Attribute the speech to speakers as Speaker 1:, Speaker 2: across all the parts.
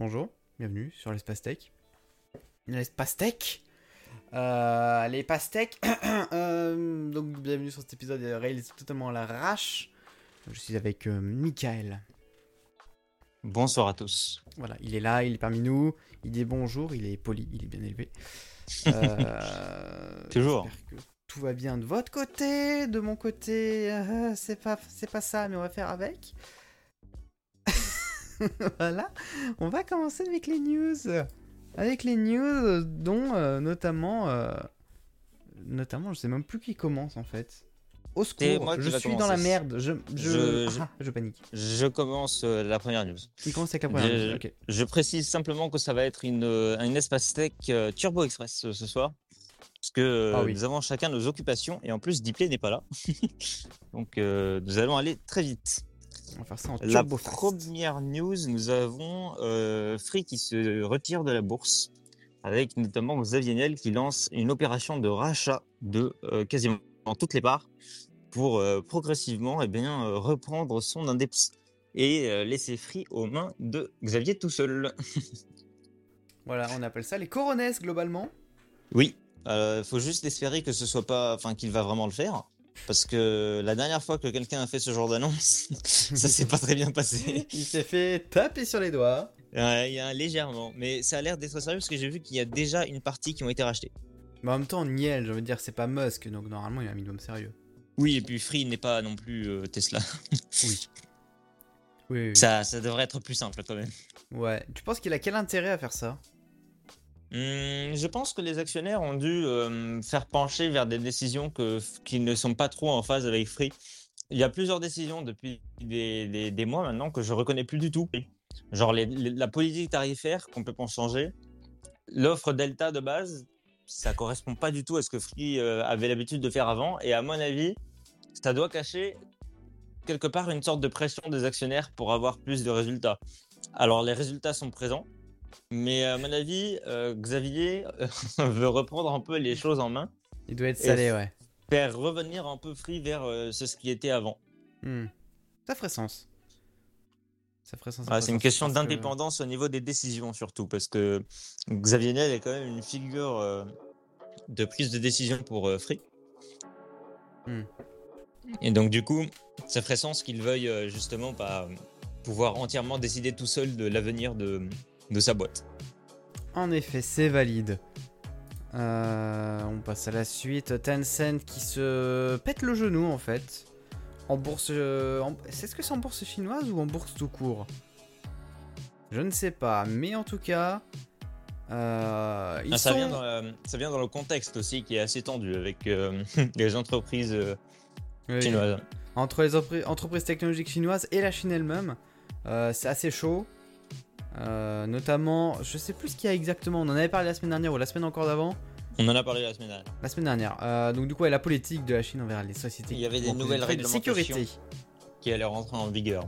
Speaker 1: Bonjour, bienvenue sur l'espace tech. L'espace tech euh, Les pastèques. euh, donc, bienvenue sur cet épisode réalisé totalement à l'arrache. Je suis avec euh, Michael.
Speaker 2: Bonsoir à tous.
Speaker 1: Voilà, il est là, il est parmi nous. Il dit bonjour, il est poli, il est bien élevé. Euh,
Speaker 2: Toujours.
Speaker 1: j'espère que tout va bien de votre côté, de mon côté. euh, c'est pas, c'est pas ça, mais on va faire avec. voilà, on va commencer avec les news. Avec les news, dont euh, notamment, euh, notamment, je sais même plus qui commence en fait. Au secours,
Speaker 2: moi
Speaker 1: je suis dans la merde. Je, je,
Speaker 2: Je- je-
Speaker 1: Ah, je panique.
Speaker 2: Je commence euh, la première news.
Speaker 1: Qui commence avec la première
Speaker 2: Je-
Speaker 1: news.
Speaker 2: Je précise simplement que ça va être une, euh, une espace tech Turbo Express ce soir. Parce que
Speaker 1: Ah oui.
Speaker 2: nous avons chacun nos occupations et en plus Diplay n'est pas là. Donc euh, nous allons aller très vite.
Speaker 1: On va faire ça en
Speaker 2: La
Speaker 1: turbo fast.
Speaker 2: première news, nous avons euh, Free qui se retire de la bourse, avec notamment Xavier Niel qui lance une opération de rachat de euh, quasiment toutes les parts pour euh, progressivement eh bien, euh, reprendre son index et euh, laisser Free aux mains de Xavier tout seul.
Speaker 1: Voilà, on appelle ça les coronesses globalement.
Speaker 2: Oui, il faut juste espérer que ce soit pas, enfin qu'il va vraiment le faire. Parce que la dernière fois que quelqu'un a fait ce genre d'annonce, ça s'est pas très bien passé.
Speaker 1: Il s'est fait taper sur les doigts.
Speaker 2: Ouais, il y a un légèrement, mais ça a l'air d'être sérieux parce que j'ai vu qu'il y a déjà une partie qui ont été rachetées.
Speaker 1: Mais en même temps, Niel, je veux dire, c'est pas Musk, donc normalement il a un minimum sérieux.
Speaker 2: Oui, et puis Free n'est pas non plus euh, Tesla.
Speaker 1: Oui. Oui, oui.
Speaker 2: Ça, ça devrait être plus simple quand même.
Speaker 1: Ouais. Tu penses qu'il a quel intérêt à faire ça?
Speaker 2: Hum, je pense que les actionnaires ont dû euh, faire pencher vers des décisions qui ne sont pas trop en phase avec Free. Il y a plusieurs décisions depuis des, mois maintenant que je reconnais plus du tout. Genre la politique tarifaire complètement changée. L'offre Delta de base, ça correspond pas du tout à ce que Free euh, avait l'habitude de faire avant. Et à mon avis, ça doit cacher quelque part une sorte de pression des actionnaires pour avoir plus de résultats. Alors les résultats sont présents. Mais à mon avis, euh, Xavier euh, veut reprendre un peu les choses en main,
Speaker 1: Il doit être salé, ouais.
Speaker 2: faire revenir un peu Free vers euh, ce qui était avant.
Speaker 1: Hmm. Ça ferait sens. Ça ferait sens. ferait
Speaker 2: c'est une question
Speaker 1: que-
Speaker 2: d'indépendance au niveau des décisions surtout, parce que Xavier Niel est quand même une figure euh, de prise de décision pour euh, Free.
Speaker 1: Hmm.
Speaker 2: Et donc du coup, ça ferait sens qu'il veuille euh, justement pas pouvoir entièrement décider tout seul de l'avenir de, de sa boîte.
Speaker 1: En effet, c'est valide. Euh, on passe à la suite. Tencent qui se pète le genou en fait. En bourse. euh, en- Est-ce que c'est en bourse chinoise ou en bourse tout court? Je ne sais pas. Mais en tout cas. euh, ils
Speaker 2: Ah, ça,
Speaker 1: sont-
Speaker 2: vient dans la- ça vient dans le contexte aussi qui est assez tendu avec les entreprises
Speaker 1: Oui.
Speaker 2: chinoises.
Speaker 1: Entre les entreprises technologiques chinoises et la Chine elle-même, c'est assez chaud. Euh, notamment, je sais plus ce qu'il y a exactement. On en avait parlé la semaine dernière ou la semaine encore d'avant.
Speaker 2: On en a parlé la semaine dernière.
Speaker 1: La semaine dernière. Euh, donc du coup, la politique de la Chine envers les sociétés.
Speaker 2: Il y avait des nouvelles
Speaker 1: faille de sécurité.
Speaker 2: qui allait rentrer en vigueur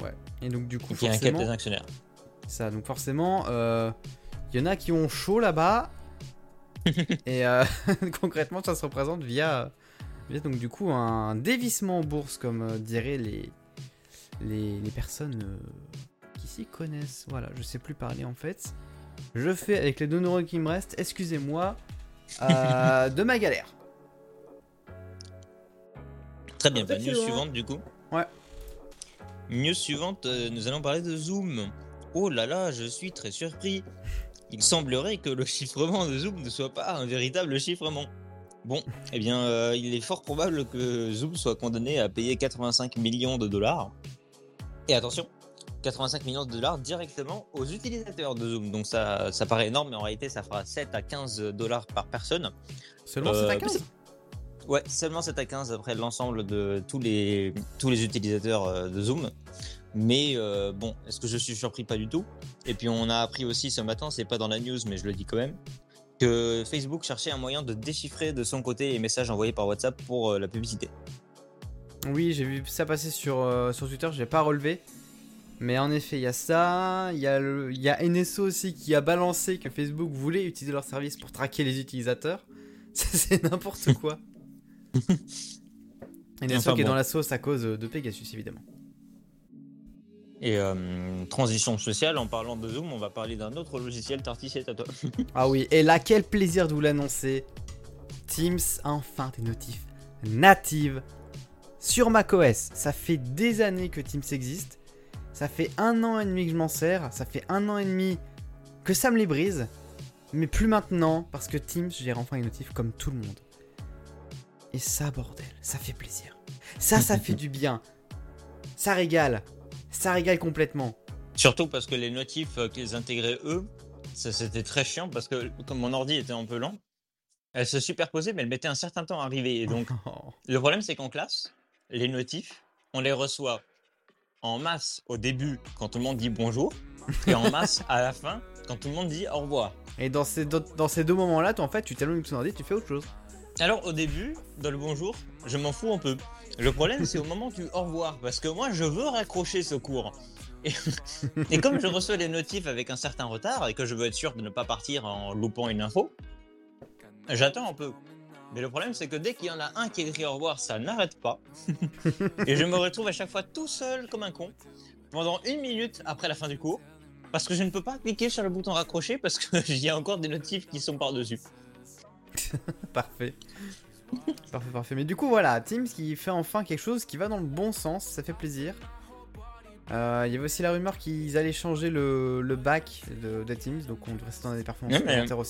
Speaker 1: Ouais. Et donc du coup,
Speaker 2: qui
Speaker 1: forcément,
Speaker 2: les actionnaires.
Speaker 1: ça. Donc forcément, euh, il y en a qui ont chaud là-bas. et euh, concrètement, ça se représente via, via donc du coup un dévissement en bourse, comme euh, diraient les les, les personnes euh, s'y connaissent. Voilà, je sais plus parler en fait. Je fais avec les deux neurones qui me restent. Excusez-moi euh, de ma galère.
Speaker 2: Très bien, bah, news
Speaker 1: que-
Speaker 2: suivante du coup.
Speaker 1: Ouais.
Speaker 2: News suivante, euh, nous allons parler de Zoom. Oh là là, je suis très surpris. Il semblerait que le chiffrement de Zoom ne soit pas un véritable chiffrement. Bon, eh bien, euh, il est fort probable que Zoom soit condamné à payer 85 millions de dollars. Et attention, 85 millions de dollars directement aux utilisateurs de Zoom. Donc ça, ça paraît énorme, mais en réalité, ça fera 7 à 15 dollars par personne.
Speaker 1: Seulement
Speaker 2: Euh,
Speaker 1: c'est à 15
Speaker 2: Ouais, seulement 7 à 15 après l'ensemble de tous les, tous les utilisateurs euh, de Zoom. Mais euh, bon, est-ce que je suis surpris? Pas du tout. Et puis on a appris aussi ce matin, c'est pas dans la news, mais je le dis quand même, que Facebook cherchait un moyen de déchiffrer de son côté les messages envoyés par WhatsApp pour euh, la publicité.
Speaker 1: Oui, j'ai vu ça passer sur, euh, sur Twitter, j'ai pas relevé. Mais en effet, il y a ça. Il y, a le- il y a NSO aussi qui a balancé que Facebook voulait utiliser leur service pour traquer les utilisateurs. C'est n'importe quoi. NSO
Speaker 2: Enfin
Speaker 1: qui est
Speaker 2: bon.
Speaker 1: dans la sauce à cause de Pegasus, évidemment.
Speaker 2: Et euh, transition sociale, en parlant de Zoom, on va parler d'un autre logiciel Tarticet à toi.
Speaker 1: Ah oui, et là, quel plaisir de vous l'annoncer. Teams enfin des notifs natives sur macOS. Ça fait des années que Teams existe. Ça fait un an et demi que je m'en sers. Ça fait un an et demi que ça me les brise. Mais plus maintenant, parce que Teams gère enfin les notifs comme tout le monde. Et ça, bordel, ça fait plaisir. Ça, ça fait du bien. Ça régale. Ça régale complètement.
Speaker 2: Surtout parce que les notifs euh, qu'ils intégraient eux, c'était très chiant parce que comme mon ordi était un peu lent, elles se superposaient mais elles mettaient un certain temps à arriver. Et donc le problème c'est qu'en classe, les notifs, on les reçoit en masse au début quand tout le monde dit bonjour et en masse à la fin quand tout le monde dit au revoir.
Speaker 1: Et dans ces, deux- dans ces deux moments-là, en fait, tu de ton ordi, tu fais autre chose.
Speaker 2: Alors au début, dans le bonjour, je m'en fous un peu. Le problème c'est au moment du au revoir parce que moi je veux raccrocher ce cours. Et, et comme je reçois les notifs avec un certain retard et que je veux être sûr de ne pas partir en loupant une info, j'attends un peu. Mais le problème c'est que dès qu'il y en a un qui écrit au revoir, ça n'arrête pas. et je me retrouve à chaque fois tout seul comme un con pendant une minute après la fin du cours parce que je ne peux pas cliquer sur le bouton raccrocher parce qu'il y a encore des notifs qui sont par-dessus.
Speaker 1: Parfait. parfait, parfait. Mais du coup, voilà, Teams qui fait enfin quelque chose qui va dans le bon sens, ça fait plaisir. Euh, Il y avait aussi la rumeur qu'ils allaient changer le, le back de, de Teams, donc on devrait s'attendre à des performances
Speaker 2: mais-
Speaker 1: aussi.